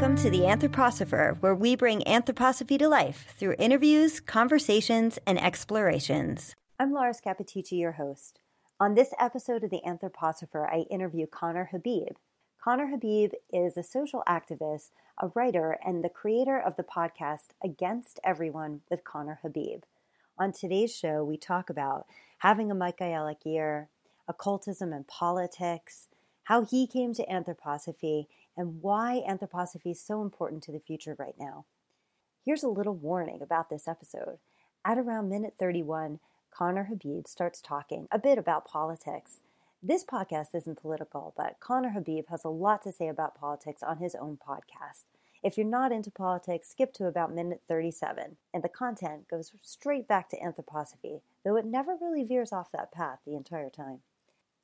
Welcome to the Anthroposopher, where we bring anthroposophy to life through interviews, conversations, and explorations. I'm Laura Scappaticci, your host. On this episode of the Anthroposopher, I interview Conner Habib. Conner Habib is a social activist, a writer, and the creator of the podcast Against Everyone with Conner Habib. On today's show, we talk about having a Michaelic year, occultism and politics, how he came to anthroposophy, and why anthroposophy is so important to the future right now. Here's a little warning about this episode. At around minute 31, Conner Habib starts talking a bit about politics. This podcast isn't political, but Conner Habib has a lot to say about politics on his own podcast. If you're not into politics, skip to about minute 37, and the content goes straight back to anthroposophy, though it never really veers off that path the entire time.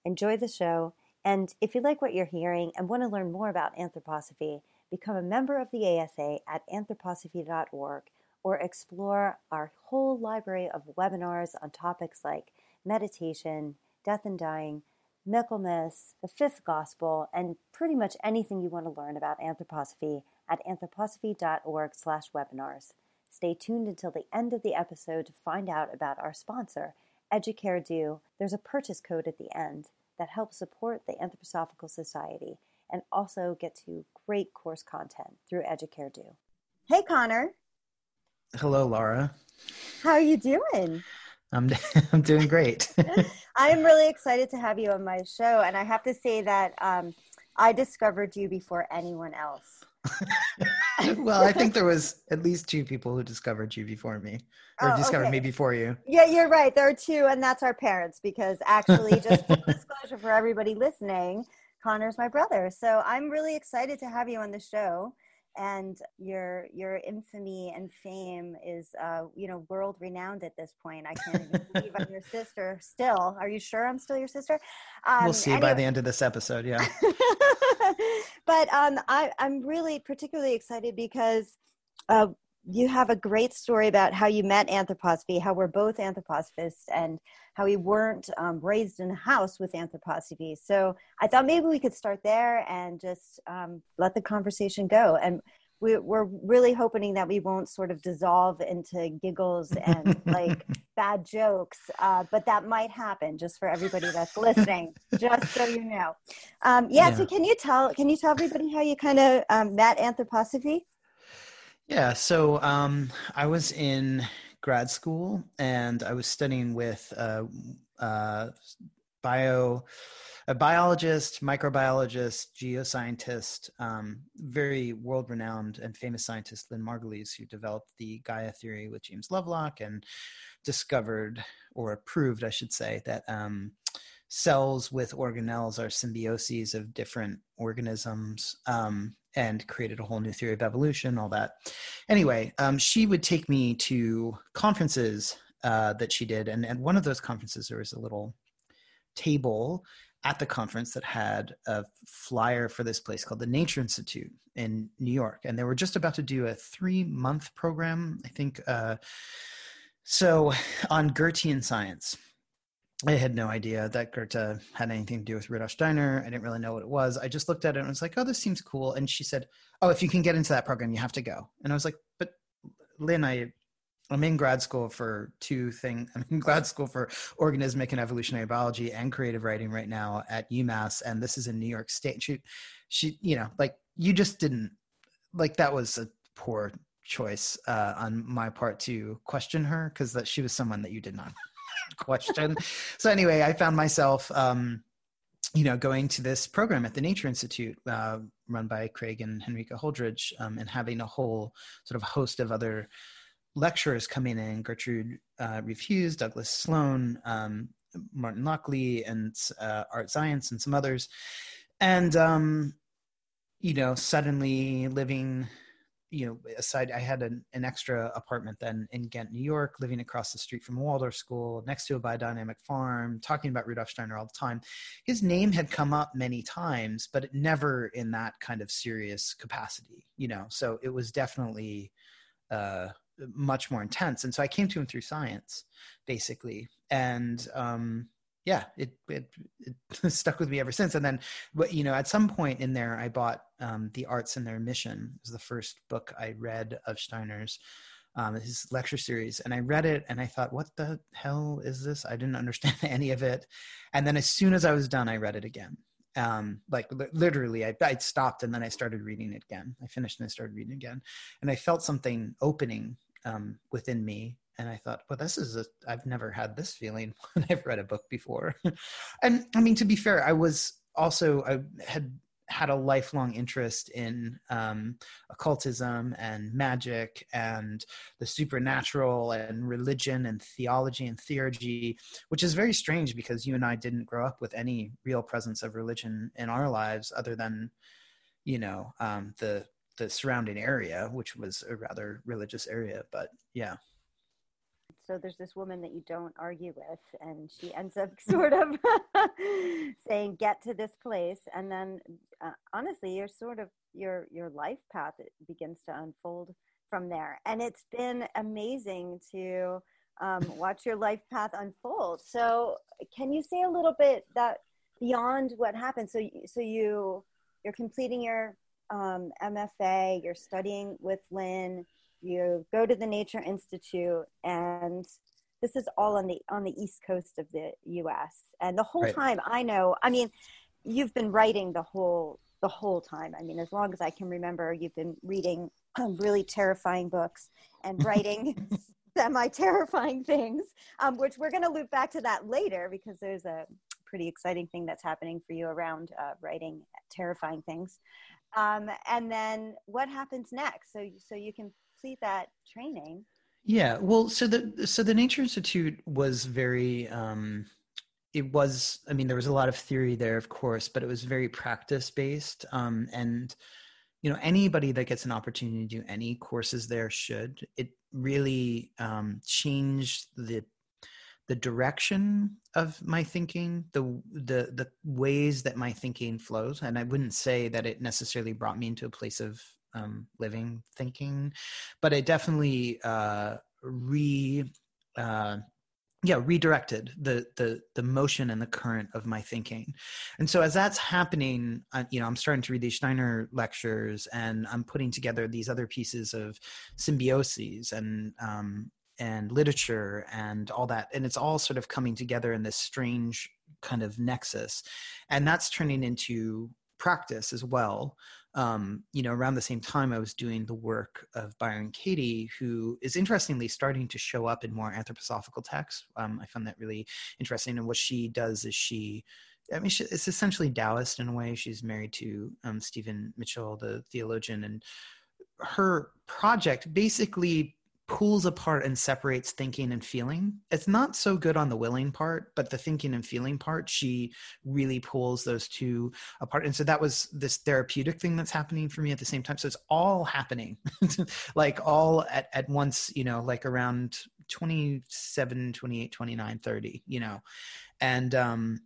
Enjoy the show and if you like what you're hearing and want to learn more about anthroposophy, become a member of the ASA at anthroposophy.org or explore our whole library of webinars on topics like meditation, death and dying, Michaelmas, the fifth gospel, and pretty much anything you want to learn about anthroposophy at anthroposophy.org slash webinars. Stay tuned until the end of the episode to find out about our sponsor, EduCareDo. There's a purchase code at the end that help support the Anthroposophical Society and also get to great course content through EduCareDo. Hey, Conner. Hello, Laura. How are you doing? I'm I'm doing great. I'm really excited to have you on my show, and I have to say that um, I discovered you before anyone else. well, I think there was at least two people who discovered you before me, or oh, discovered okay. me before you. Yeah, you're right. There are two, and that's our parents. Because actually, just full disclosure for everybody listening, Conner's my brother. So I'm really excited to have you on the show and your your infamy and fame is uh, you know world renowned at this point. I can't even believe I'm your sister still. Are you sure I'm still your sister? Um, we'll see anyway. by the end of this episode. Yeah. but um, I, I'm really particularly excited because. Uh, you have a great story about how you met anthroposophy, how we're both anthroposophists, and how we weren't um, raised in a house with anthroposophy. So I thought maybe we could start there and just um, let the conversation go. And we, are really hoping that we won't sort of dissolve into giggles and like bad jokes, uh, but that might happen just for everybody that's listening, just so you know. Um, yeah, yeah, So can you tell can you tell everybody how you kind of um, met anthroposophy? Yeah. So um, I was in grad school and I was studying with uh, uh, bio, a biologist, microbiologist, geoscientist, um, very world renowned and famous scientist, Lynn Margulis, who developed the Gaia theory with James Lovelock and discovered or proved, I should say, that um, cells with organelles are symbioses of different organisms um, and created a whole new theory of evolution, all that. Anyway, um, she would take me to conferences uh, that she did. And at one of those conferences, there was a little table at the conference that had a flyer for this place called the Nature Institute in New York. And they were just about to do a three month program, I think. Uh, so on Goethean science. I had no idea that Goethe had anything to do with Rudolf Steiner. I didn't really know what it was. I just looked at it and was like, oh, this seems cool. And she said, oh, if you can get into that program, you have to go. And I was like, but Lynn, I, I'm in grad school for two things. I'm in grad school for organismic and evolutionary biology and creative writing right now at UMass. And this is in New York State. She, she, you know, like you just didn't, like that was a poor choice uh, on my part to question her because that she was someone that you did not question. so anyway, I found myself, um, you know, going to this program at the Nature Institute, uh, run by Craig and Henrike Holdrege, um, and having a whole sort of host of other lecturers coming in: Gertrude uh, Reeves, Douglas Sloan, um, Martin Lockley, and uh, Art Zajonc, and some others. And um, you know, suddenly living you know, aside, I had an, an extra apartment then in Ghent, New York, living across the street from Waldorf school, next to a biodynamic farm, talking about Rudolf Steiner all the time. His name had come up many times, but never in that kind of serious capacity, you know. So it was definitely uh, much more intense. And so I came to him through science, basically, and um, yeah, it, it, it stuck with me ever since. And then, you know, at some point in there, I bought um, The Arts and Their Mission. It was the first book I read of Steiner's, um, his lecture series. And I read it and I thought, what the hell is this? I didn't understand any of it. And then as soon as I was done, I read it again. Um, like literally, I, I stopped and then I started reading it again. I finished and I started reading again. And I felt something opening um, within me and I thought, well, this is a, I've never had this feeling when I've read a book before. and I mean, to be fair, I was also, I had had a lifelong interest in um, occultism and magic and the supernatural and religion and theology and theurgy, which is very strange because you and I didn't grow up with any real presence of religion in our lives other than, you know, um, the the surrounding area, which was a rather religious area. But yeah so there's this woman that you don't argue with and she ends up sort of saying get to this place. And then uh, honestly your sort of your your life path begins to unfold from there. And it's been amazing to um, watch your life path unfold. So can you say a little bit that beyond what happened? So so you you're completing your um, mfa you're studying with lynn you go to the Nature Institute, and this is all on the on the east coast of the U.S. And the whole right. time, I know. I mean, you've been writing the whole the whole time. I mean, as long as I can remember, you've been reading really terrifying books and writing semi terrifying things, um, which we're going to loop back to that later because there's a pretty exciting thing that's happening for you around uh, writing terrifying things. Um, and then what happens next? So, so you can that training. Yeah, well, so the so the Nature Institute was very. Um, it was, I mean, there was a lot of theory there, of course, but it was very practice based. Um, and you know, anybody that gets an opportunity to do any courses there should. It really um, changed the the direction of my thinking the the the ways that my thinking flows and i wouldn't say that it necessarily brought me into a place of um, living thinking, but it definitely uh, re uh, yeah redirected the the the motion and the current of my thinking. And so as that's happening uh, you know i'm starting to read these steiner lectures and i'm putting together these other pieces of symbioses and um, and literature and all that. And it's all sort of coming together in this strange kind of nexus. And that's turning into practice as well um, you know, around the same time, I was doing the work of Byron Katie, who is interestingly starting to show up in more anthroposophical texts. Um, I found that really interesting. And what she does is she, I mean, she, it's essentially Taoist in a way. She's married to um, Stephen Mitchell, the theologian, and her project basically pulls apart and separates thinking and feeling. It's not so good on the willing part, but the thinking and feeling part, she really pulls those two apart. And so that was this therapeutic thing that's happening for me at the same time. So it's all happening, like all at, at once, you know, like around 27, 28, 29, 30, you know. And um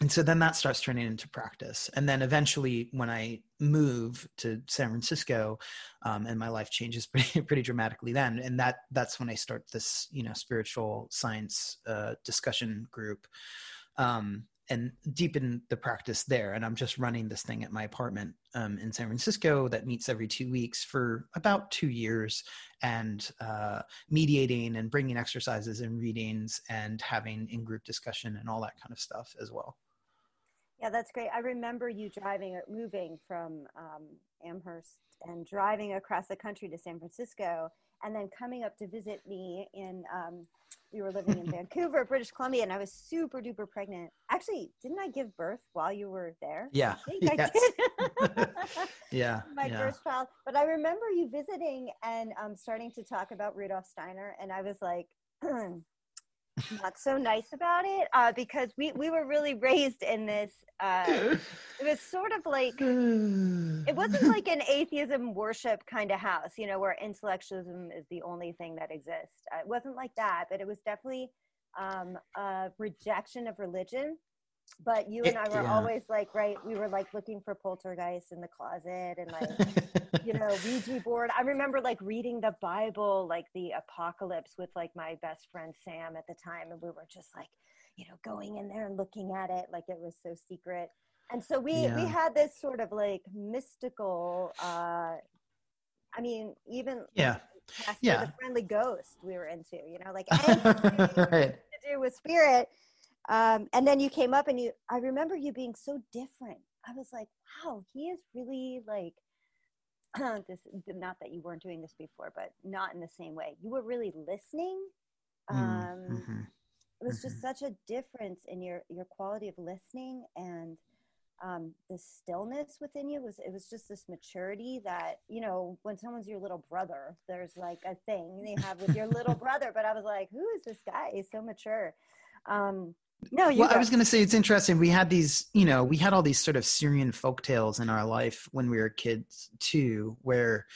and so then that starts turning into practice. And then eventually when i move to san francisco um, and my life changes pretty, pretty dramatically then. And that that's when i start this you know spiritual science uh, discussion group um, and deepen the practice there. And i'm just running this thing at my apartment um, in san francisco that meets every two weeks for about two years and uh, mediating and bringing exercises and readings and having in-group discussion and all that kind of stuff as well yeah, that's great. I remember you driving, uh, moving from um, Amherst and driving across the country to San Francisco, and then coming up to visit me in. Um, we were living in Vancouver, British Columbia, and I was super duper pregnant. Actually, didn't I give birth while you were there? Yeah, I think yes. I did. yeah, my yeah. first child. But I remember you visiting and um, starting to talk about Rudolf Steiner, and I was like. not so nice about it uh, because we, we were really raised in this. Uh, it was sort of like, it wasn't like an atheism worship kind of house, you know, where intellectualism is the only thing that exists. Uh, it wasn't like that, but it was definitely um, a rejection of religion but you and I were yeah. always like, right, we were like looking for poltergeists in the closet and like, you know, Ouija board. I remember like reading the Bible, like the apocalypse with like my best friend Sam at the time. And we were just like, you know, going in there and looking at it like it was so secret. And so we yeah. we had this sort of like mystical. uh I mean, even yeah, yeah, the friendly ghost we were into. You know, like anything right. to do with spirit. Um, and then you came up and you. I remember you being so different. I was like, wow, he is really like this not that you weren't doing this before but not in the same way you were really listening um, mm-hmm. it was mm-hmm. just such a difference in your your quality of listening and um, the stillness within you was it was just this maturity that you know when someone's your little brother there's like a thing they have with your little brother but i was like who is this guy he's so mature um, no, well, I was going to say it's interesting. We had these, you know, we had all these sort of Syrian folk tales in our life when we were kids too, where,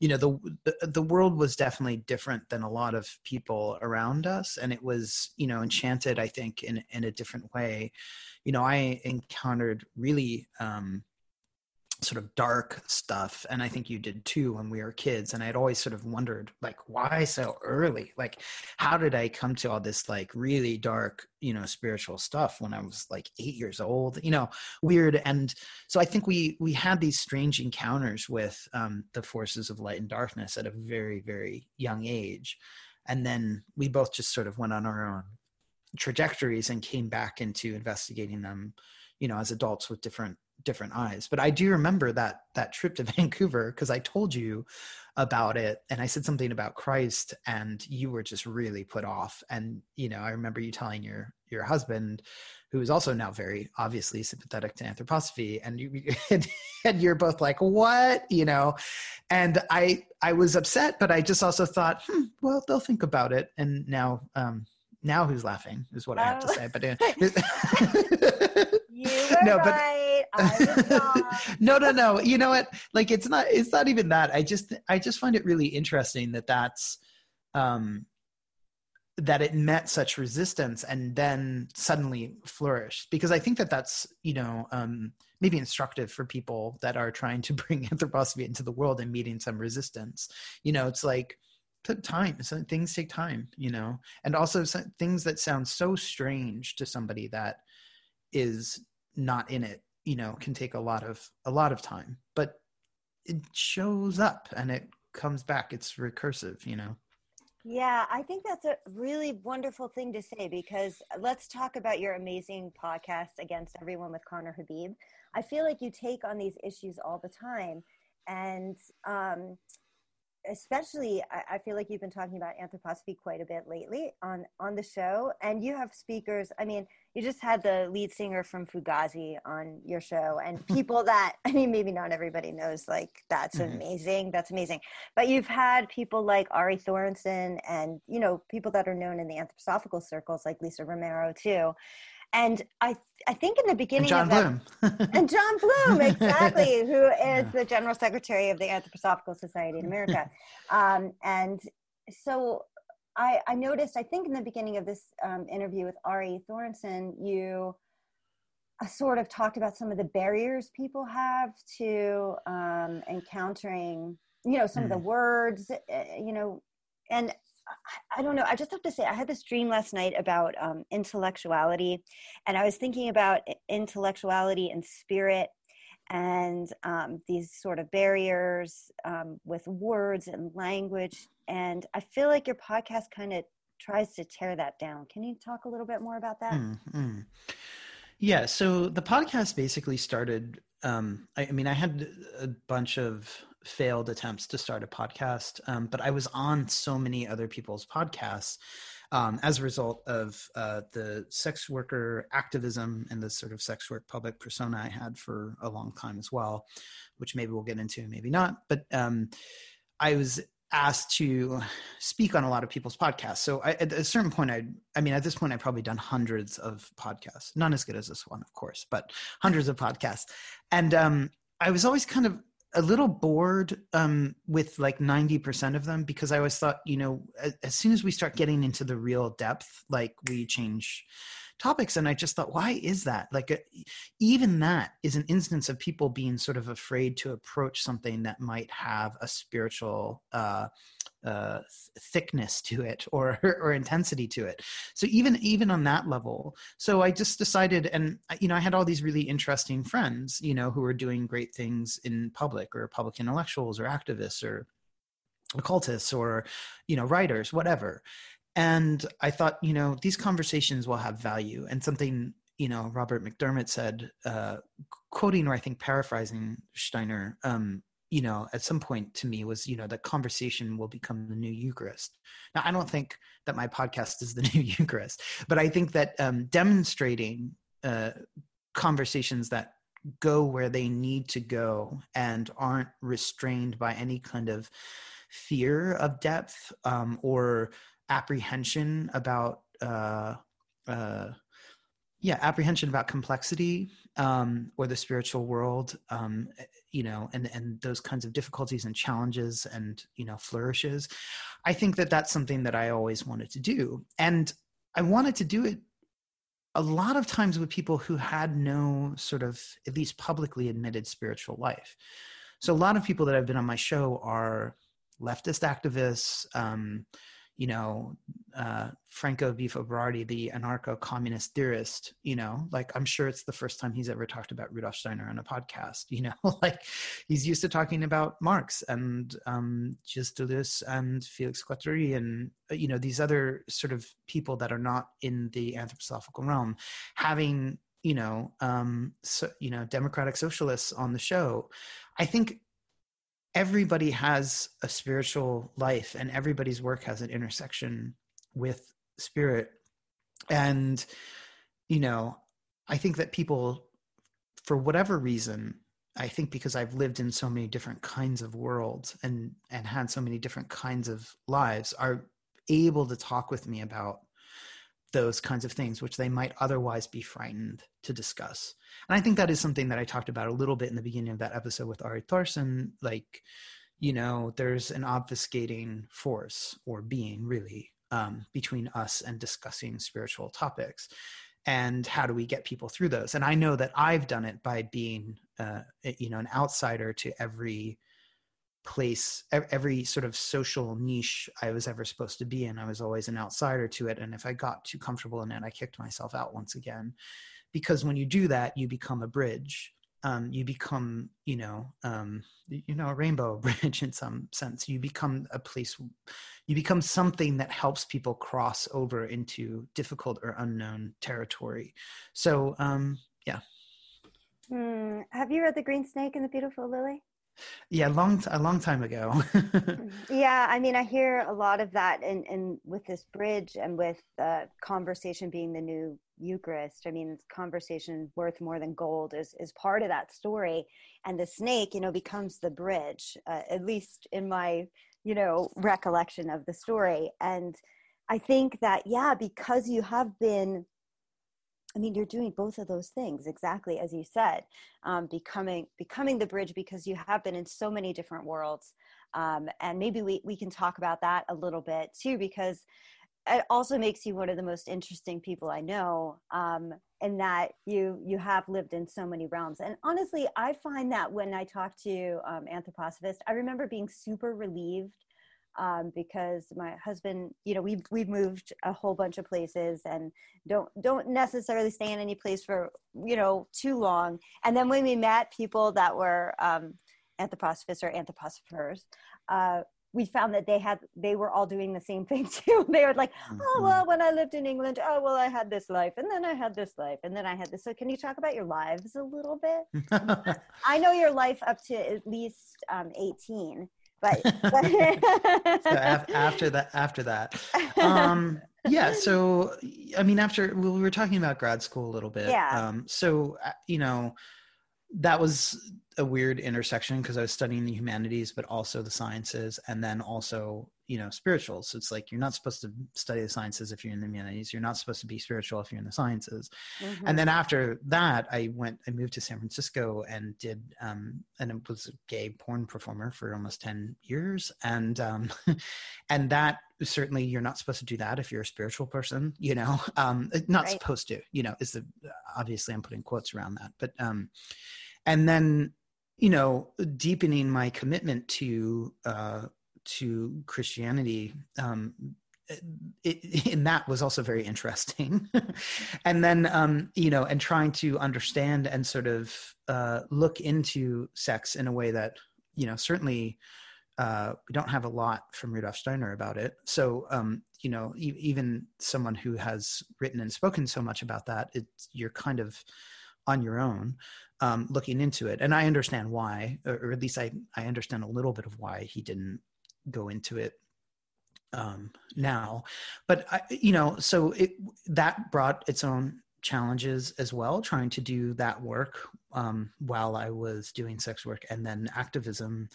you know, the, the the world was definitely different than a lot of people around us, and it was, you know, enchanted. I think in in a different way. You know, I encountered really um, sort of dark stuff and i think you did too when we were kids and i'd always sort of wondered like why so early? Like how did i come to all this like really dark you know spiritual stuff when i was like 8 years old you know weird and so i think we we had these strange encounters with um the forces of light and darkness at a very very young age and then we both just sort of went on our own trajectories and came back into investigating them you know as adults with different different eyes. But I do remember that that trip to Vancouver because I told you about it and I said something about Christ and you were just really put off. And you know, I remember you telling your your husband, who is also now very obviously sympathetic to anthroposophy, and you and, and you're both like, "What?" You know, and I I was upset, but I just also thought, hmm, well, they'll think about it. And now, um, now who's laughing is what I have to say. But uh, you were no, right. But, no, no, no. You know what? Like, it's not. It's not even that. I just, I just find it really interesting that that's, um, that it met such resistance and then suddenly flourished. Because I think that that's, you know, um, maybe instructive for people that are trying to bring anthroposophy into the world and meeting some resistance. You know, it's like time so things take time you know and also things that sound so strange to somebody that is not in it you know can take a lot of a lot of time but it shows up and it comes back. It's recursive you know? Yeah i think that's a really wonderful thing to say because let's talk about your amazing podcast against everyone with conner habib. I feel like you take on these issues all the time. And um, especially I, I, feel like you've been talking about anthroposophy quite a bit lately on on the show and you have speakers i mean you just had the lead singer from fugazi on your show and people that i mean maybe not everybody knows like that's mm-hmm. amazing that's amazing but you've had people like are thoresen and you know people that are known in the anthroposophical circles like lisa romero too and I I think in the beginning and John of Bloom and John Bloom exactly who is yeah. the general secretary of the Anthroposophical Society in America, um, and so I I noticed I think in the beginning of this um, interview with Are Thoresen you uh, sort of talked about some of the barriers people have to um, encountering you know some mm. of the mm. words uh, you know and I don't know. I just have to say, I had this dream last night about um, intellectuality, and I was thinking about intellectuality and spirit and um, these sort of barriers um, with words and language. And I feel like your podcast kind of tries to tear that down. Can you talk a little bit more about that? Mm-hmm. Yeah. So the podcast basically started. Um, I, I mean, I had a bunch of failed attempts to start a podcast, um, but I was on so many other people's podcasts um, as a result of uh, the sex worker activism and the sort of sex work public persona I had for a long time as well, which maybe we'll get into, maybe not. But um, I was asked to speak on a lot of people's podcasts. So I, at a certain point, I, I mean, at this point, I've probably done hundreds of podcasts, not as good as this one, of course, but hundreds of podcasts. And um, I was always kind of a little bored um, with like 90% of them because I always thought, you know, as, as, soon as we start getting into the real depth, like we change topics. And I just thought, why is that? Like, a, uh, even that is an instance of people being sort of afraid to approach something that might have a spiritual uh, uh, thickness to it or or intensity to it. So even even on that level, so I just decided, and you know, I had all these really interesting friends, you know, who were doing great things in public or public intellectuals or activists or occultists or you know writers, whatever. And I thought, you know, these conversations will have value, and something you know Robert McDermott said, uh, quoting or I think paraphrasing Steiner. Um, you know, at some point to me was, you know, the conversation will become the new Eucharist. Now, I don't think that my podcast is the new Eucharist, but I think that um, demonstrating uh, conversations that go where they need to go and aren't restrained by any kind of fear of depth um, or apprehension about uh, uh, yeah apprehension about complexity um, or the spiritual world um, you know and and those kinds of difficulties and challenges and you know flourishes i think that that's something that i always wanted to do. And i wanted to do it a lot of times with people who had no sort of at least publicly admitted spiritual life. So a lot of people that I've been on my show are leftist activists um, you know, uh, Franco Bifo Berardi, the anarcho-communist theorist, you know, like I'm sure it's the first time he's ever talked about Rudolf Steiner on a podcast, you know, like he's used to talking about Marx and um, Gilles Deleuze and Felix Guattari and, uh, you know, these other sort of people that are not in the anthroposophical realm having, you know, um, so, you know, democratic socialists on the show. I think everybody has a spiritual life and everybody's work has an intersection with spirit. And you know i think that people for whatever reason i think because i've lived in so many different kinds of worlds and and had so many different kinds of lives are able to talk with me about those kinds of things, which they might otherwise be frightened to discuss. And I think that is something that I talked about a little bit in the beginning of that episode with Are Thoresen. Like, you know, there's an obfuscating force or being really um, between us and discussing spiritual topics. And how do we get people through those? And I know that I've done it by being, uh, you know, an outsider to every place every sort of social niche i was ever supposed to be in i was always an outsider to it and if i got too comfortable in it i kicked myself out once again. Because when you do that you become a bridge. Um, you become you know um, you know a rainbow bridge in some sense. You become a place you become something that helps people cross over into difficult or unknown territory. So um, yeah. Hmm. have you read the green snake and the beautiful lily yeah, long a long time ago. Mm, yeah, I mean, I hear a lot of that, and and with this bridge and with the conversation being the new Eucharist. I mean, conversation worth more than gold is is part of that story, and the snake, you know, becomes the bridge. Uh, at least in my you know recollection of the story, and I think that yeah, because you have been I mean, you're doing both of those things exactly as you said, um, becoming becoming the bridge because you have been in so many different worlds, um, and maybe we we can talk about that a little bit too because it also makes you one of the most interesting people I know, um, in that you you have lived in so many realms. And honestly, I find that when I talk to um, anthroposophists, I remember being super relieved um, because my husband, you know, we've we've moved a whole bunch of places and don't don't necessarily stay in any place for you know too long. And then when we met people that were um, anthroposophists or anthroposophers, uh, we found that they had they were all doing the same thing too. they were like, oh mm-hmm. well, when I lived in England, oh well, I had this life, and then I had this life, and then I had this. So can you talk about your lives a little bit? I know your life up to at least um, eighteen but, but so after that after that. Um yeah so i mean after well, we were talking about grad school a little bit. Yeah. Um so uh, you know that was a weird intersection because I was studying the humanities, but also the sciences, and then also you know spirituals. So it's like you're not supposed to study the sciences if you're in the humanities. You're not supposed to be spiritual if you're in the sciences. Mm-hmm. And then after that, I went. I moved to San Francisco and did, um, and it was a gay porn performer for almost ten years, and um, and that certainly you're not supposed to do that if you're a spiritual person. You know, um, not right. supposed to. You know, is the obviously I'm putting quotes around that, but um, and then you know deepening my commitment to uh, to Christianity, um, it, in that was also very interesting. and then, um, you know, and trying to understand and sort of uh, look into sex in a way that, you know, certainly uh, we don't have a lot from Rudolf Steiner about it. So, um, you know, e- even someone who has written and spoken so much about that, it's, you're kind of on your own um, looking into it. And I understand why, or, at least I, I understand a little bit of why he didn't go into it um, now. But, I, you know, so it, that brought its own challenges as well, trying to do that work um, while I was doing sex work and then activism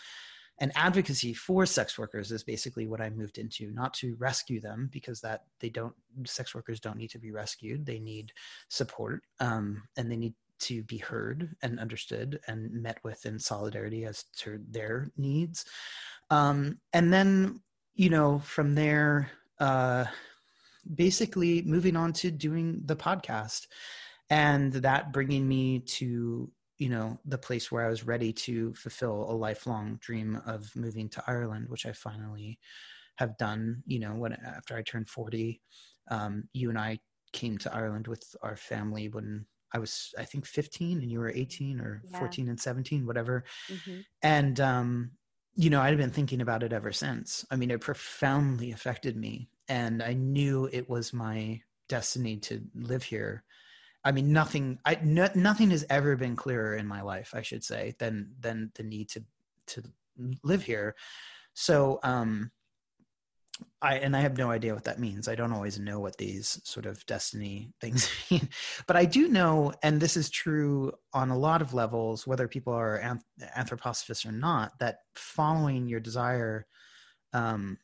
and advocacy for sex workers is basically what I moved into, not to rescue them because that they don't, sex workers don't need to be rescued. They need support um, and they need to be heard and understood and met with in solidarity as to their needs. Um, and then, you know, from there, uh, basically moving on to doing the podcast and that bringing me to you know the place where i was ready to fulfill a lifelong dream of moving to ireland which i finally have done you know when after i turned 40 um, you and i came to ireland with our family when i was i think 15 and you were 18 or yeah. 14 and 17 whatever mm-hmm. and um, you know i'd been thinking about it ever since i mean it profoundly affected me and i knew it was my destiny to live here I mean, nothing. I no, nothing has ever been clearer in my life. I should say than than the need to to live here. So, um, I and I have no idea what that means. I don't always know what these sort of destiny things mean, but I do know, and this is true on a lot of levels, whether people are anth- anthroposophists or not, that following your desire, um,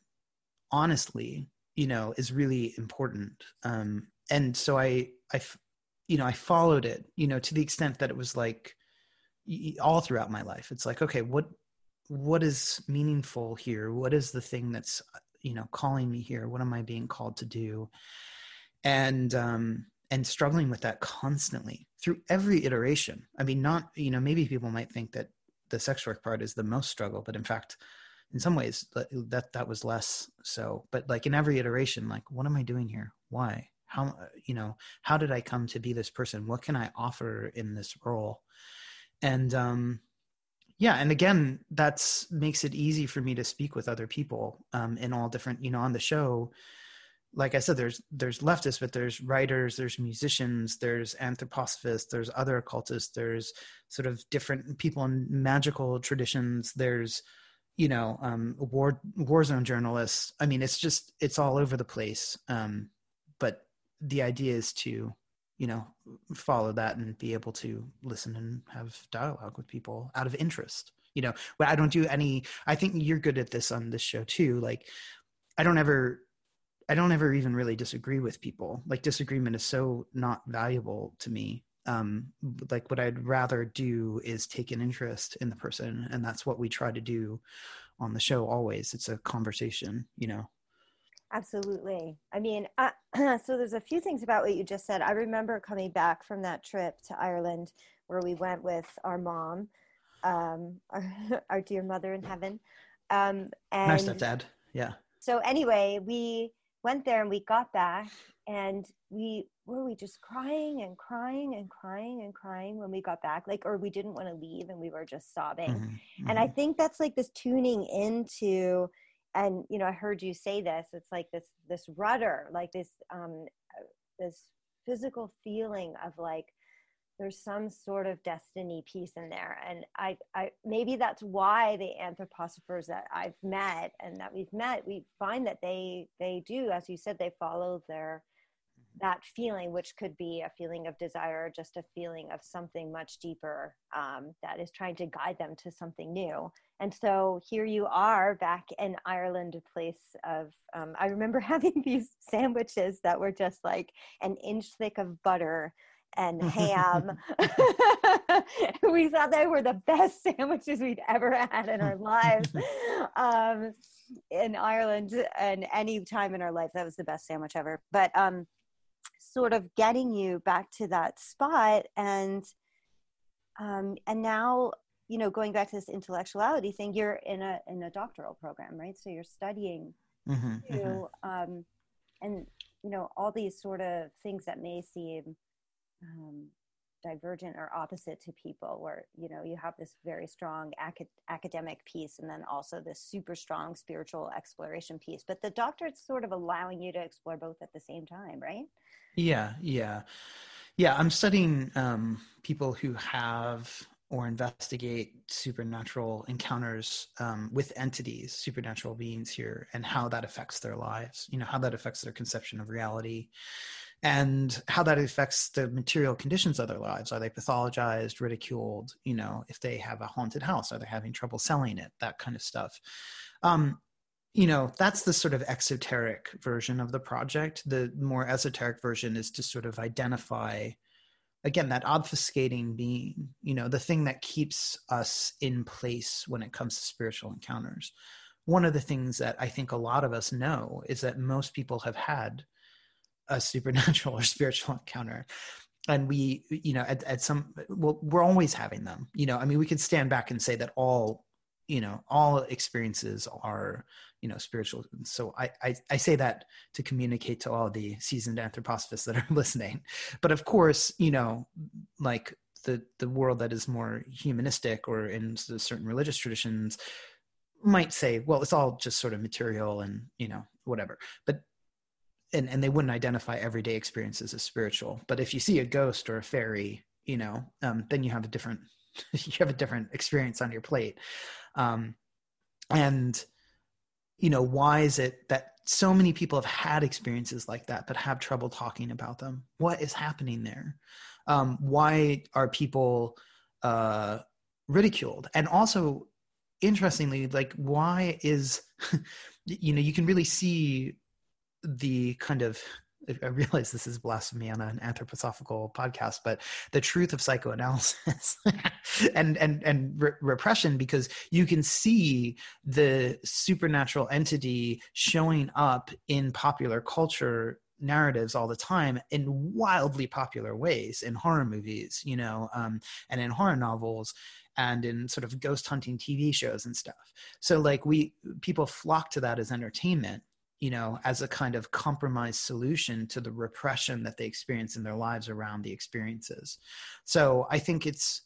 honestly, you know, is really important. Um, and so I I you know, I followed it, you know, to the extent that it was like all throughout my life. It's like, okay, what what is meaningful here? What is the thing that's you know calling me here? What am I being called to do? And um and struggling with that constantly through every iteration. I mean, not you know, maybe people might think that the sex work part is the most struggle, but in fact, in some ways that that was less so. But like in every iteration, like, what am I doing here? Why? how you know how did i come to be this person what can i offer in this role and um yeah and again that's makes it easy for me to speak with other people um in all different you know on the show. Like i said there's there's leftists but there's writers there's musicians there's anthroposophists there's other occultists there's sort of different people in magical traditions there's you know um war war zone journalists. I mean it's just it's all over the place um but the idea is to you know follow that and be able to listen and have dialogue with people out of interest you know? I don't do any i think you're good at this on this show too like i don't ever i don't ever even really disagree with people. Like disagreement is so not valuable to me. Um like what i'd rather do is take an interest in the person and that's what we try to do on the show always. It's a conversation you know Absolutely. I mean, uh, so there's a few things about what you just said. I remember coming back from that trip to Ireland where we went with our mom, um, our, our dear mother in heaven. Um, and my stepdad. Yeah. So anyway, we went there and we got back and we were we just crying and crying and crying and crying when we got back like or we didn't want to leave and we were just sobbing mm-hmm, mm-hmm. and i think that's like this tuning into and you know i heard you say this it's like this this rudder like this um this physical feeling of like there's some sort of destiny piece in there and i i maybe that's why the anthroposophers that i've met and that we've met we find that they they do as you said they follow their that feeling, which could be a feeling of desire, just a feeling of something much deeper um, that is trying to guide them to something new. And so here you are back in Ireland, a place of, um, I remember having these sandwiches that were just like an inch thick of butter and ham. we thought they were the best sandwiches we'd ever had in our lives. Um, in Ireland and any time in our life, that was the best sandwich ever. But um, sort of getting you back to that spot and um, and now you know, going back to this intellectuality thing, you're in a in a doctoral program, right? So you're studying mm-hmm, too, mm-hmm. Um, and you know, all these sort of things that may seem um, divergent or opposite to people where you know you have this very strong ac- academic piece and then also this super strong spiritual exploration piece. But the doctorate's sort of allowing you to explore both at the same time right? Yeah yeah. Yeah i'm studying um, people who have or investigate supernatural encounters um, with entities supernatural beings here and how that affects their lives you know how that affects their conception of reality and how that affects the material conditions of their lives. Are they pathologized, ridiculed? You know, if they have a haunted house, are they having trouble selling it? That kind of stuff. Um, you know, that's the sort of exoteric version of the project. The more esoteric version is to sort of identify, again, that obfuscating being, you know, the thing that keeps us in place when it comes to spiritual encounters. One of the things that I think a lot of us know is that most people have had a supernatural or spiritual encounter. And we you know at, at some well we're always having them you know i mean we could stand back and say that all you know all experiences are you know spiritual. So I, I i say that to communicate to all the seasoned anthroposophists that are listening. But of course you know like the the world that is more humanistic or in certain religious traditions might say well it's all just sort of material and you know whatever. But and, and they wouldn't identify everyday experiences as spiritual. But if you see a ghost or a fairy you know um, then you have a different you have a different experience on your plate. Um, and you know why is it that so many people have had experiences like that but have trouble talking about them? What is happening there? Um, why are people uh, ridiculed? And also interestingly like why is you know you can really see the kind of I realize this is blasphemy on an anthroposophical podcast, but the truth of psychoanalysis and and and re- repression, because you can see the supernatural entity showing up in popular culture narratives all the time in wildly popular ways in horror movies, you know, um, and in horror novels and in sort of ghost hunting TV shows and stuff. So like we people flock to that as entertainment you know, as a kind of compromise solution to the repression that they experience in their lives around the experiences. So I think it's,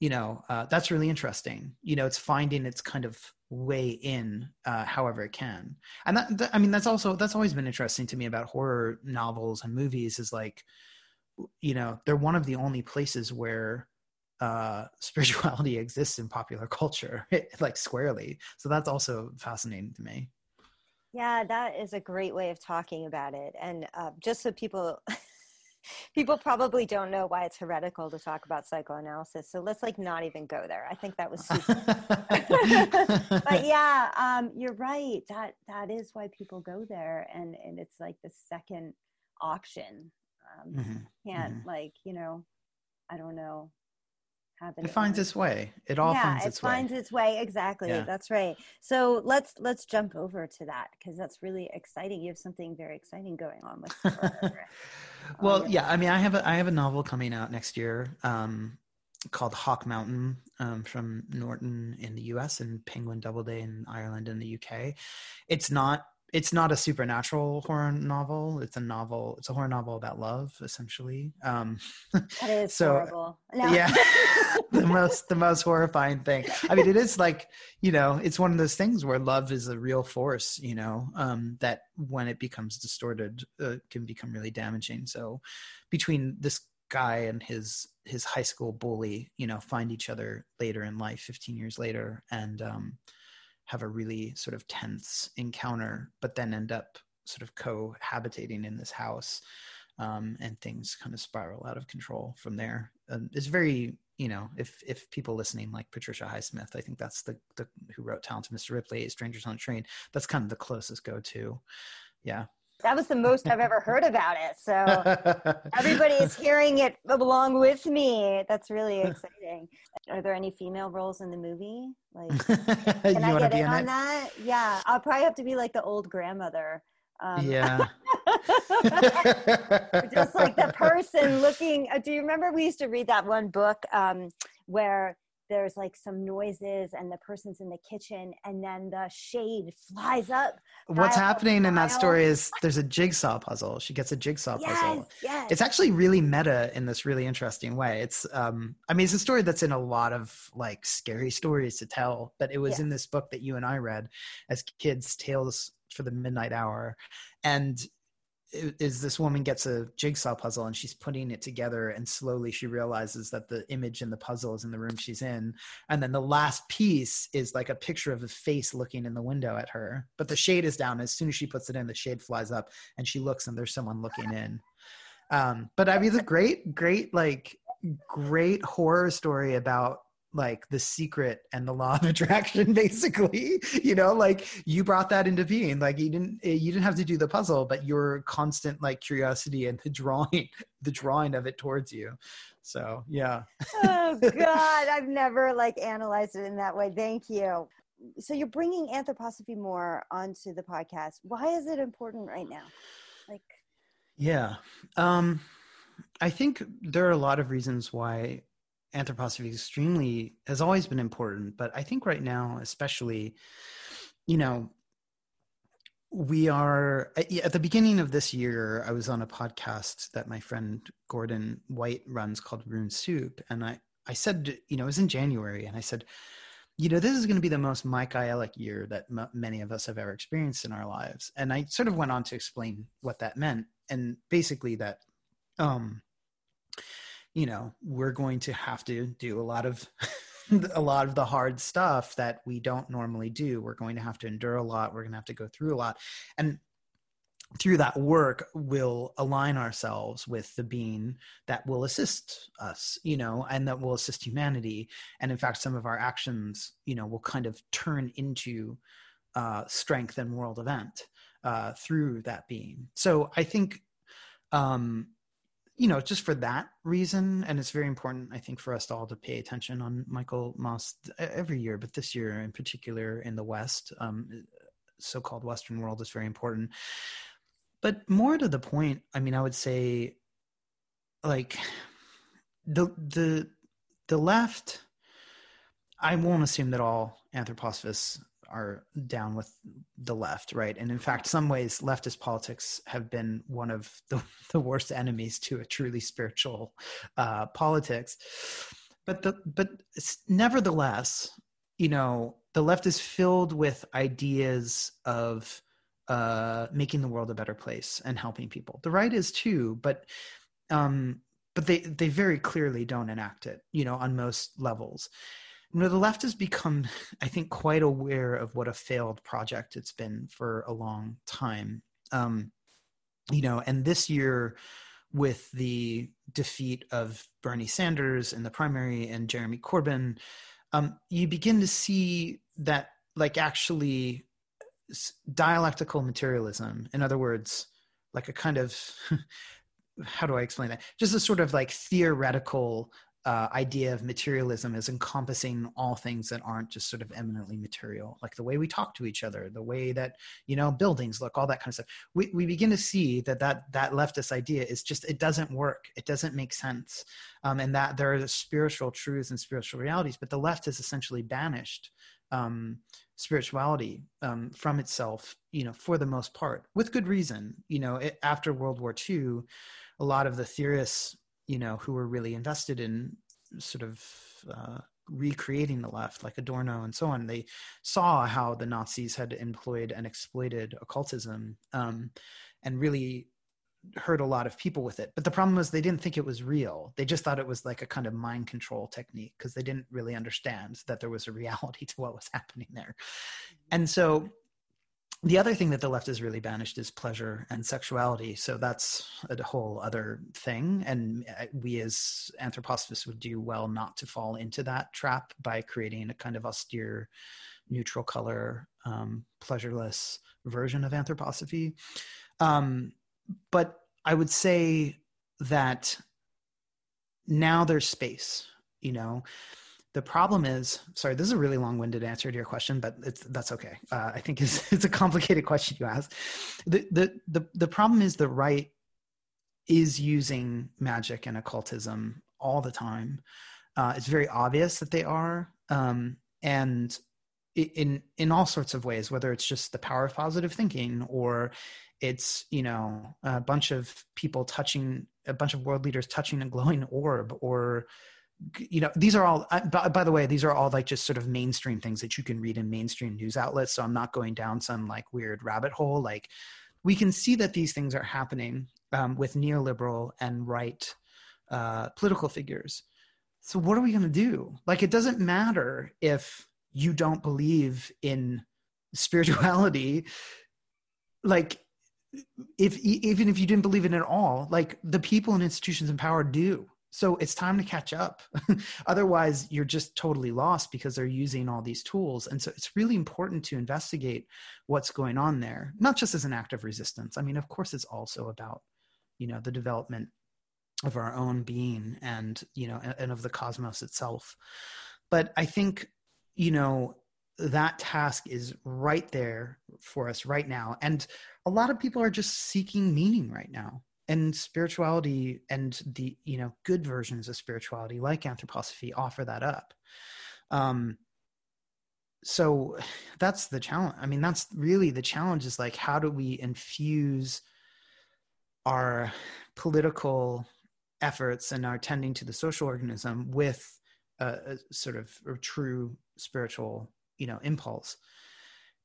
you know, uh, that's really interesting. You know, it's finding its kind of way in, uh, however it can. And that, that, I mean, that's also that's always been interesting to me about horror novels and movies. Is like, you know, they're one of the only places where uh spirituality exists in popular culture like squarely so that's also fascinating to me yeah, that is a great way of talking about it. And uh, just so people people probably don't know why it's heretical to talk about psychoanalysis. So let's like not even go there. I think that was but yeah, um, you're right. That that is why people go there and and it's like the second option. Um, mm-hmm. can't mm-hmm. like, you know, I don't know it finds its way. It all yeah, finds its it way. finds its way exactly yeah. that's right. So let's let's jump over to that because that's really exciting. You have something very exciting going on with well yeah i mean i have a i have a novel coming out next year um, called hawk mountain um, from norton in the us and penguin doubleday in ireland and the uk it's not it's not a supernatural horror novel. It's a novel. It's a horror novel about love, essentially. Um, that is so, horrible. No. Yeah, the most the most horrifying thing. I mean, it is like you know, it's one of those things where love is a real force. You know, um, that when it becomes distorted, uh, can become really damaging. So, between this guy and his his high school bully, you know, find each other later in life, fifteen years later, and um, have a really sort of tense encounter, but then end up sort of cohabitating in this house. Um, and things kind of spiral out of control from there. Um, it's very, you know, if if people listening like Patricia Highsmith, I think that's the the who wrote Talented Mr. Ripley, Strangers on a Train. That's kind of the closest go to. Yeah, that was the most I've ever heard about it. So everybody is hearing it along with me. That's really exciting. Are there any female roles in the movie? Like, can I get in on it? that? Yeah, I'll probably have to be like the old grandmother. Um, yeah. just like the person looking. Uh, do you remember we used to read that one book um, where there's like some noises and the person's in the kitchen and then the shade flies up what's happening in that story is there's a jigsaw puzzle. She gets a jigsaw yes, puzzle. Yes. it's actually really meta in this really interesting way. It's um i mean it's a story that's in a lot of like scary stories to tell but it was in this book that you and i read as kids tales for the midnight hour. And is this woman gets a jigsaw puzzle and she's putting it together and slowly she realizes that the image in the puzzle is in the room she's in. And then the last piece is like a picture of a face looking in the window at her but the shade is down. As soon as she puts it in the shade flies up and she looks and there's someone looking in. Um, but i mean the great great like great horror story about like the secret and the law of attraction basically you know like you brought that into being like you didn't eh, you didn't have to do the puzzle but your constant like curiosity and the drawing the drawing of it towards you. So yeah. Oh god i've never like analyzed it in that way. Thank you. So you're bringing anthroposophy more onto the podcast. Why is it important right now? Like yeah. Um i think there are a lot of reasons why anthroposophy extremely has always been important but i think right now especially you know we are at the beginning of this year i was on a podcast that my friend gordon white runs called rune soup and i i said you know it was in january and i said you know this is going to be the most michaelic year that m- many of us have ever experienced in our lives. And i sort of went on to explain what that meant and basically that um you know we're going to have to do a lot of a lot of the hard stuff that we don't normally do. We're going to have to endure a lot. We're going to have to go through a lot. And through that work we'll align ourselves with the being that will assist us you know and that will assist humanity. And in fact some of our actions you know will kind of turn into uh, strength and world event uh, through that being. So i think um, you know, just for that reason, and it's very important, I think, for us all to pay attention on Michaelmas every year, but this year in particular in the West, um, so-called Western world is very important. But more to the point, I mean, I would say, like, the the the left. I won't assume that all anthroposophists are down with the left, right? And in fact, some ways, leftist politics have been one of the, the worst enemies to a truly spiritual uh, politics. But the but nevertheless, you know, the left is filled with ideas of uh, making the world a better place and helping people. The right is too, but um, but they they very clearly don't enact it, you know, on most levels you know, the left has become, I think, quite aware of what a failed project it's been for a long time. Um, you know, and this year, with the defeat of Bernie Sanders in the primary and Jeremy Corbyn, um, you begin to see that, like, actually, dialectical materialism, in other words, like a kind of how do I explain that? Just a sort of like theoretical uh, idea of materialism as encompassing all things that aren't just sort of eminently material, like the way we talk to each other, the way that you know buildings look, all that kind of stuff. We we begin to see that that that leftist idea is just it doesn't work, it doesn't make sense, um, and that there are spiritual truths and spiritual realities, but the left has essentially banished um, spirituality um, from itself, you know, for the most part, with good reason. You know, it, after World War II, a lot of the theorists you know, who were really invested in sort of uh, recreating the left, like Adorno and so on, they saw how the Nazis had employed and exploited occultism um, and really hurt a lot of people with it. But the problem was they didn't think it was real. They just thought it was like a kind of mind control technique because they didn't really understand that there was a reality to what was happening there. And so the other thing that the left has really banished is pleasure and sexuality. So that's a whole other thing. And uh, we as anthroposophists would do well not to fall into that trap by creating a kind of austere, neutral color, um, pleasureless version of anthroposophy. Um, but I would say that now there's space, you know, the problem is, sorry, this is a really long-winded answer to your question, but it's that's okay. Uh, I think it's it's a complicated question you ask. The, the the the problem is the right is using magic and occultism all the time, Uh, it's very obvious that they are, um, and in in all sorts of ways. Whether it's just the power of positive thinking, or it's you know a bunch of people touching a bunch of world leaders touching a glowing orb, or you know these are all by, by, the way these are all like just sort of mainstream things that you can read in mainstream news outlets so i'm not going down some like weird rabbit hole. Like we can see that these things are happening um, with neoliberal and right uh, political figures. So what are we going to do? Like it doesn't matter if you don't believe in spirituality. Like if even if you didn't believe in it at all like the people and institutions in power do so it's time to catch up. Otherwise, you're just totally lost because they're using all these tools. And so it's really important to investigate what's going on there, not just as an act of resistance. I mean, of course, it's also about, you know, the development of our own being and, you know, and, of the cosmos itself. But I think, you know, that task is right there for us right now. And a lot of people are just seeking meaning right now and spirituality and the you know good versions of spirituality like anthroposophy offer that up. Um so that's the challenge i mean that's really the challenge is like how do we infuse our political efforts and our tending to the social organism with a, a sort of a true spiritual you know impulse?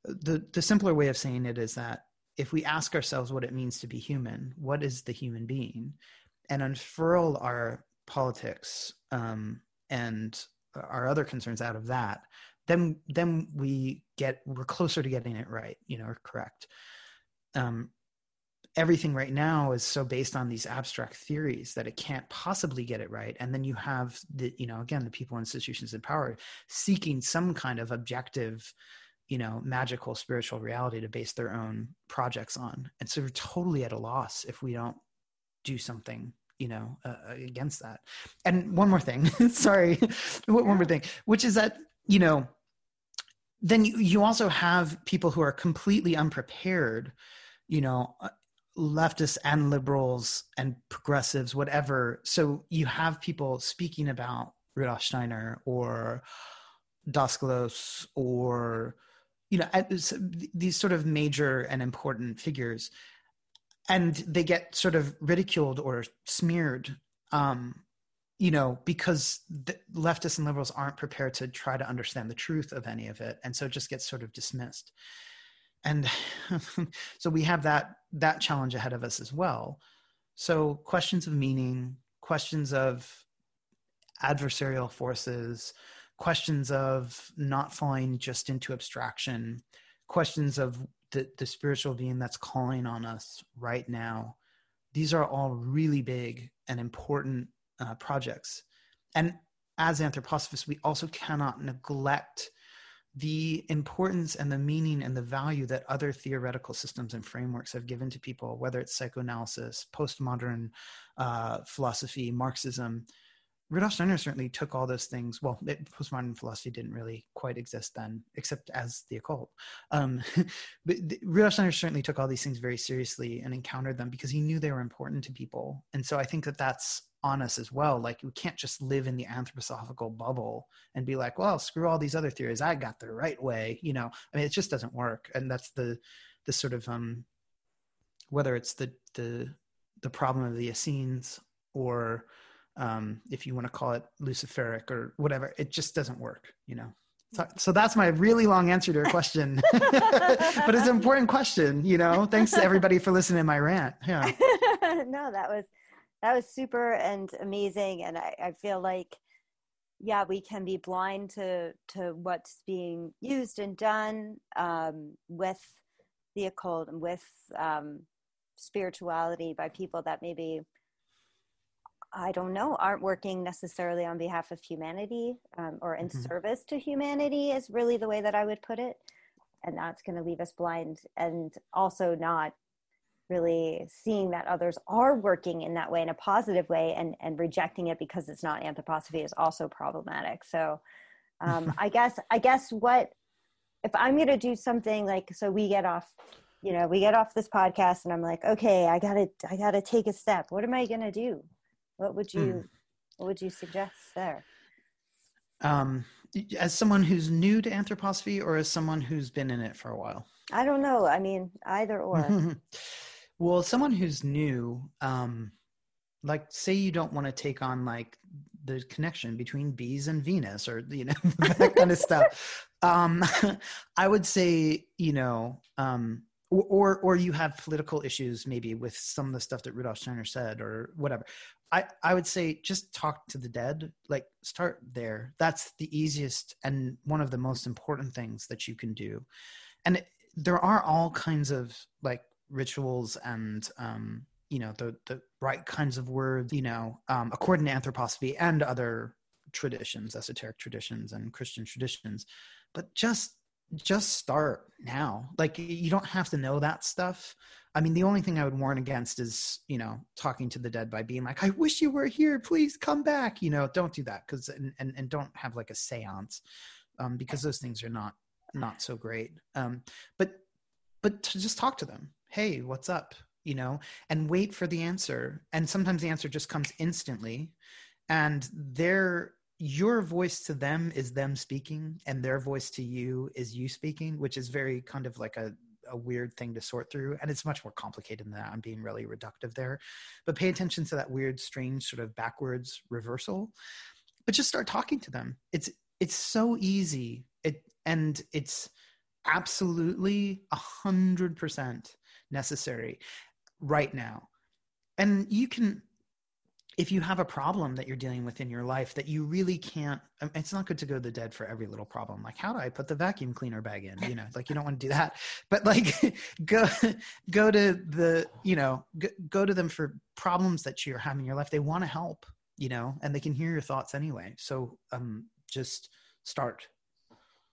The the simpler way of saying it is that if we ask ourselves what it means to be human, what is the human being, and unfurl our politics um, and our other concerns out of that, then then we get we're closer to getting it right, you know, or correct. Um, everything right now is so based on these abstract theories that it can't possibly get it right and then you have the you know again the people institutions in power seeking some kind of objective you know magical spiritual reality to base their own projects on. And so we're totally at a loss if we don't do something you know uh, against that. And one more thing sorry one more thing which is that you know then you, you also have people who are completely unprepared you know uh, leftists and liberals and progressives whatever. So you have people speaking about rudolf steiner or Daskalos or you know these sort of major and important figures and they get sort of ridiculed or smeared um, you know because the leftists and liberals aren't prepared to try to understand the truth of any of it and so it just gets sort of dismissed. And so we have that that challenge ahead of us as well. So questions of meaning questions of adversarial forces questions of not falling just into abstraction, questions of the, the spiritual being that's calling on us right now. These are all really big and important uh, projects. And as anthroposophists, we also cannot neglect the importance and the meaning and the value that other theoretical systems and frameworks have given to people, whether it's psychoanalysis, postmodern uh, philosophy, Marxism, Rudolf Steiner certainly took all those things. Well, it, postmodern philosophy didn't really quite exist then, except as the occult. Um, but the, Rudolf Steiner certainly took all these things very seriously and encountered them because he knew they were important to people. And so I think that that's on us as well. Like we can't just live in the anthroposophical bubble and be like, well, screw all these other theories. I got the right way. You know, I mean, it just doesn't work. And that's the the sort of um, whether it's the the the problem of the Essenes or um, if you want to call it luciferic or whatever it just doesn't work you know? So, so that's my really long answer to your question. But it's an important question you know? Thanks to everybody for listening to my rant yeah. No that was that was super and amazing and I, I feel like yeah we can be blind to to what's being used and done um, with the occult and with um, spirituality by people that maybe I don't know, aren't working necessarily on behalf of humanity um, or in mm-hmm. service to humanity, is really the way that I would put it. And that's going to leave us blind and also not really seeing that others are working in that way in a positive way and, and rejecting it because it's not anthroposophy is also problematic. So um, I guess, I guess what, if I'm going to do something like, so we get off, you know, we get off this podcast and I'm like, okay, I gotta, I gotta take a step. What am I going to do? What would you mm. what would you suggest there? Um, as someone who's new to anthroposophy or as someone who's been in it for a while? I don't know. I mean, either or. well, someone who's new, um, like say you don't want to take on like the connection between bees and Venus or you know that kind of stuff. Um, I would say you know um, or or you have political issues maybe with some of the stuff that Rudolf Steiner said or whatever. I I would say just talk to the dead. Like start there. That's the easiest and one of the most important things that you can do. And it, there are all kinds of like rituals and um, you know the the right kinds of words. You know, um, according to anthroposophy and other traditions, esoteric traditions and Christian traditions. But just just start now. Like you don't have to know that stuff. I mean, the only thing I would warn against is, you know, talking to the dead by being like, I wish you were here. Please come back. You know, don't do that because, and, and, and don't have like a seance um, because those things are not, not so great. Um, but, but to just talk to them. Hey, what's up? You know, and wait for the answer. And sometimes the answer just comes instantly and they're your voice to them is them speaking and their voice to you is you speaking which is very kind of like a, a weird thing to sort through. And it's much more complicated than that. I'm being really reductive there. But pay attention to that weird strange sort of backwards reversal but just start talking to them. It's it's so easy. It and it's absolutely a hundred percent necessary right now. And you can if you have a problem that you're dealing with in your life that you really can't um, it's not good to go to the dead for every little problem. Like how do i put the vacuum cleaner bag in? You know like you don't want to do that. But like go go to the you know go, go to them for problems that you're having in your life. They want to help you know and they can hear your thoughts anyway. So um just start.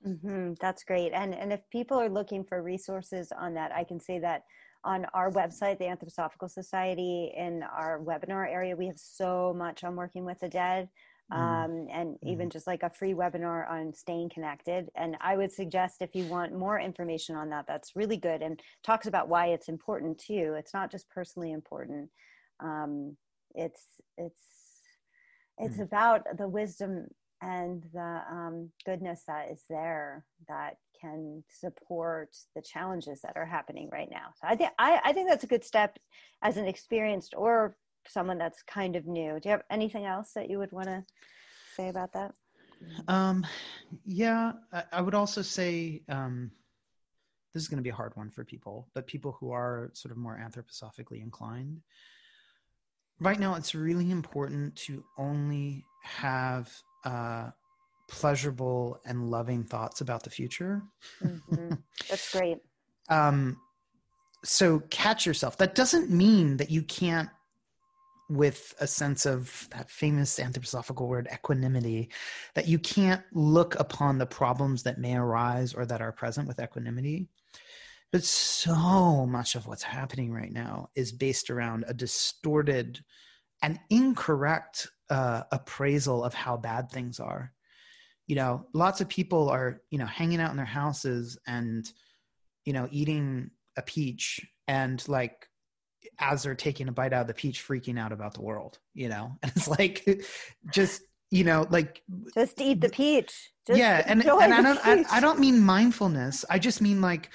Mm-hmm. that's great. And and if people are looking for resources on that i can say that on our website, the Anthroposophical Society, in our webinar area, we have so much on working with the dead. Mm. Um, and mm. even just like a free webinar on staying connected. And I would suggest if you want more information on that, that's really good and talks about why it's important too. It's not just personally important. Um, it's it's it's mm. about the wisdom and the um, goodness that is there that can support the challenges that are happening right now. So I think I, I think that's a good step as an experienced or someone that's kind of new. Do you have anything else that you would want to say about that? Um, yeah, I, I would also say um, this is going to be a hard one for people, but people who are sort of more anthroposophically inclined. Right now, it's really important to only have uh, pleasurable and loving thoughts about the future. Mm-hmm. That's great. um, so catch yourself. That doesn't mean that you can't, with a sense of that famous anthroposophical word equanimity, that you can't look upon the problems that may arise or that are present with equanimity. But so much of what's happening right now is based around a distorted and incorrect uh, appraisal of how bad things are. You know lots of people are you know hanging out in their houses and you know eating a peach and like as they're taking a bite out of the peach freaking out about the world you know? And it's like just you know like just eat the peach. Just yeah and, and i don't I, I don't mean mindfulness. I just mean like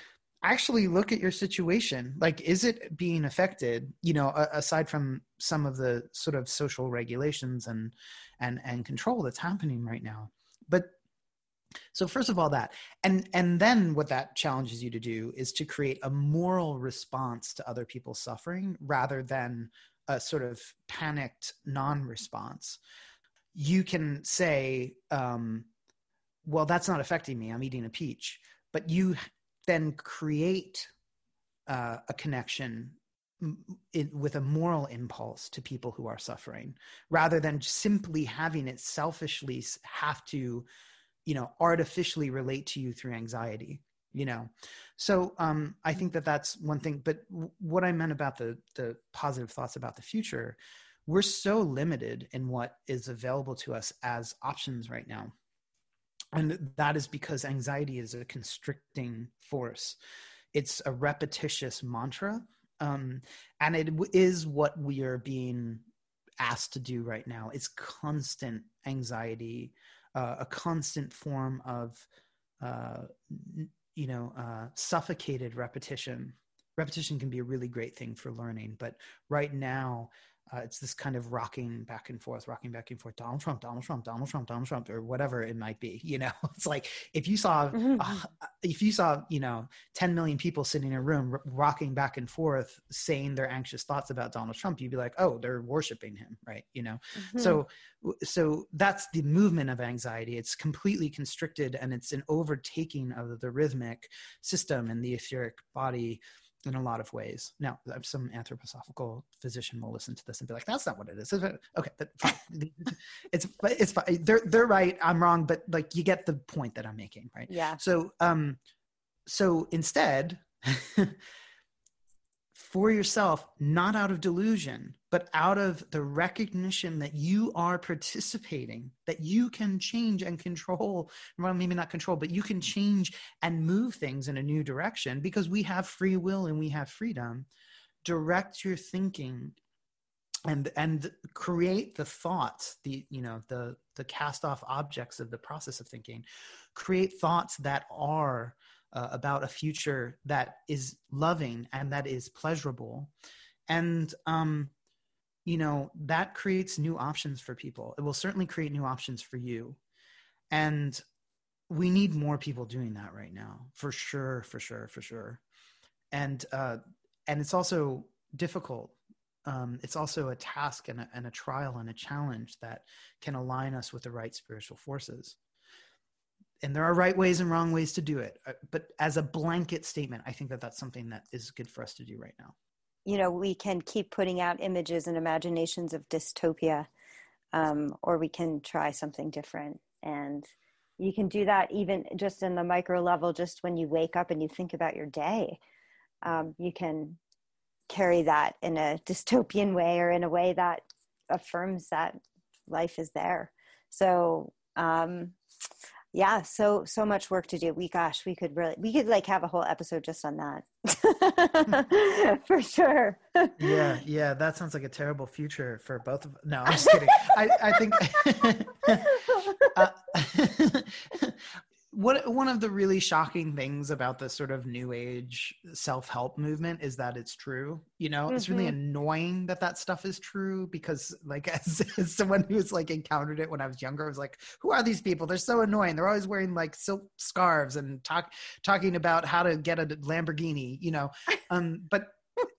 actually look at your situation. Like is it being affected you know aside from some of the sort of social regulations and and and control that's happening right now? But so first of all that. And and then what that challenges you to do is to create a moral response to other people's suffering rather than a sort of panicked non-response. You can say um, well that's not affecting me. I'm eating a peach. But you then create uh, a connection with a moral impulse to people who are suffering rather than simply having it selfishly have to you know artificially relate to you through anxiety you know? So um i think that that's one thing but w- what i meant about the the positive thoughts about the future we're so limited in what is available to us as options right now and that is because anxiety is a constricting force. It's a repetitious mantra um, and it is what we are being asked to do right now. It's constant anxiety uh, a constant form of uh, you know uh, suffocated repetition. Repetition can be a really great thing for learning but right now uh, it's this kind of rocking back and forth, rocking back and forth. Donald Trump, Donald Trump, Donald Trump, Donald Trump, or whatever it might be. You know, it's like if you saw, mm-hmm. uh, if you saw, you know, 10 million people sitting in a room r- rocking back and forth, saying their anxious thoughts about Donald Trump, you'd be like, oh, they're worshiping him, right? You know, mm-hmm. so so that's the movement of anxiety. It's completely constricted, and it's an overtaking of the rhythmic system and the etheric body in a lot of ways. Now, some anthroposophical physician will listen to this and be like, "That's not what it is." Okay, but it's it's fine. They're they're right. I'm wrong, but like you get the point that I'm making, right? Yeah. So um, so instead, for yourself, not out of delusion, but out of the recognition that you are participating, that you can change and control, well, maybe not control, but you can change and move things in a new direction because we have free will and we have freedom. Direct your thinking and and create the thoughts the you know the the cast off objects of the process of thinking create thoughts that are uh, about a future that is loving and that is pleasurable. And um, you know that creates new options for people. It will certainly create new options for you. And we need more people doing that right now for sure for sure for sure. And uh and it's also difficult. Um, it's also a task and a, and a trial and a challenge that can align us with the right spiritual forces and there are right ways and wrong ways to do it uh, but as a blanket statement i think that that's something that is good for us to do right now. You know we can keep putting out images and imaginations of dystopia um, or we can try something different. And you can do that even just in the micro level just when you wake up and you think about your day. Um, you can carry that in a dystopian way or in a way that affirms that life is there. So um, yeah so so much work to do. We gosh we could really we could like have a whole episode just on that. For sure. Yeah yeah that sounds like a terrible future for both of no i'm just kidding. I i think uh, what one of the really shocking things about the sort of new age self-help movement is that it's true you know mm-hmm. it's really mm-hmm. annoying that that stuff is true because like as, as, someone who's like encountered it when i was younger i was like who are these people they're so annoying they're always wearing like silk scarves and talk talking about how to get a lamborghini you know um but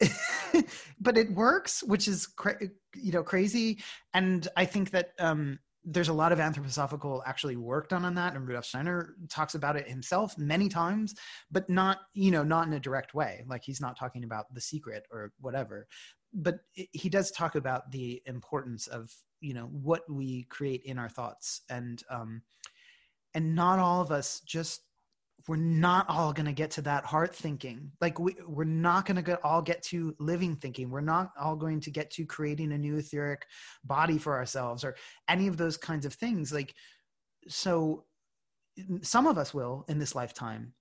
but it works which is cra- you know crazy and i think that um there's a lot of anthroposophical actually work done on that and rudolf steiner talks about it himself many times but not you know not in a direct way like he's not talking about the secret or whatever. But he does talk about the importance of you know what we create in our thoughts and um and not all of us just we're not all going to get to that heart thinking. Like we, we're not going to all get to living thinking. We're not all going to get to creating a new etheric body for ourselves or any of those kinds of things. Like so some of us will in this lifetime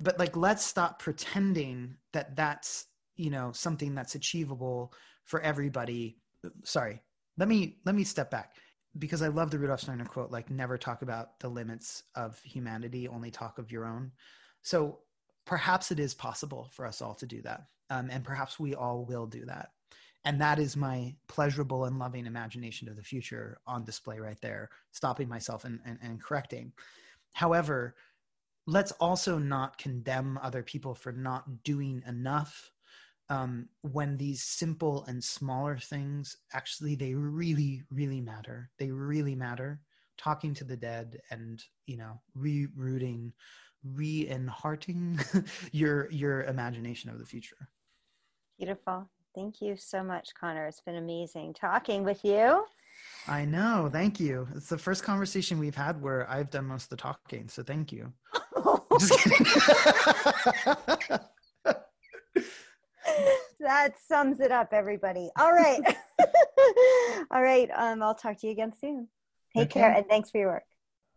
but like let's stop pretending that that's you know something that's achievable for everybody. Sorry let me let me step back because I love the Rudolf Steiner quote, like never talk about the limits of humanity, only talk of your own. So perhaps it is possible for us all to do that. Um, and perhaps we all will do that. And that is my pleasurable and loving imagination of the future on display right there, stopping myself and, and, and correcting. However, let's also not condemn other people for not doing enough um, when these simple and smaller things actually they really really matter. They really matter. Talking to the dead and you know re-rooting re-enhearting your your imagination of the future. Beautiful. Thank you so much conner. It's been amazing talking with you. I know. Thank you. It's the first conversation we've had where i've done most of the talking so thank you. Just kidding that sums it up, everybody. All right. All right. Um, I'll talk to you again soon. Take okay. care and thanks for your work.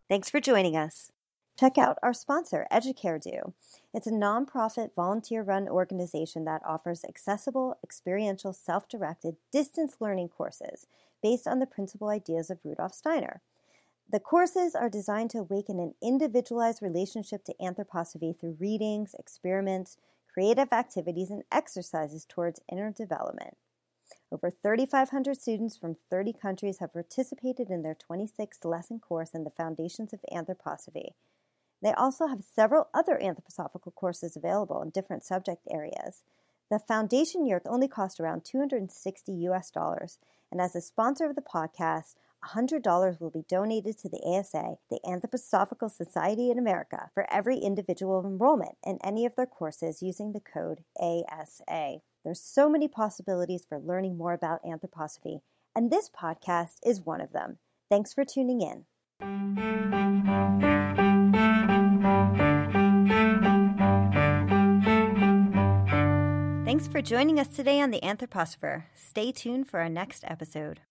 Thanks for joining us. Check out our sponsor, EducareDo. It's a nonprofit, volunteer run organization that offers accessible, experiential, self directed distance learning courses based on the principal ideas of Rudolf Steiner. The courses are designed to awaken an individualized relationship to anthroposophy through readings, experiments, creative activities, and exercises towards inner development. Over 3,500 students from 30 countries have participated in their 26th lesson course in the Foundations of Anthroposophy. They also have several other anthroposophical courses available in different subject areas. The foundation year only cost around 260 US dollars, and as a sponsor of the podcast, $100 will be donated to the ASA, the Anthroposophical Society in America, for every individual enrollment in any of their courses using the code ASA. There's so many possibilities for learning more about anthroposophy, and this podcast is one of them. Thanks for tuning in. Thanks for joining us today on The Anthroposopher. Stay tuned for our next episode.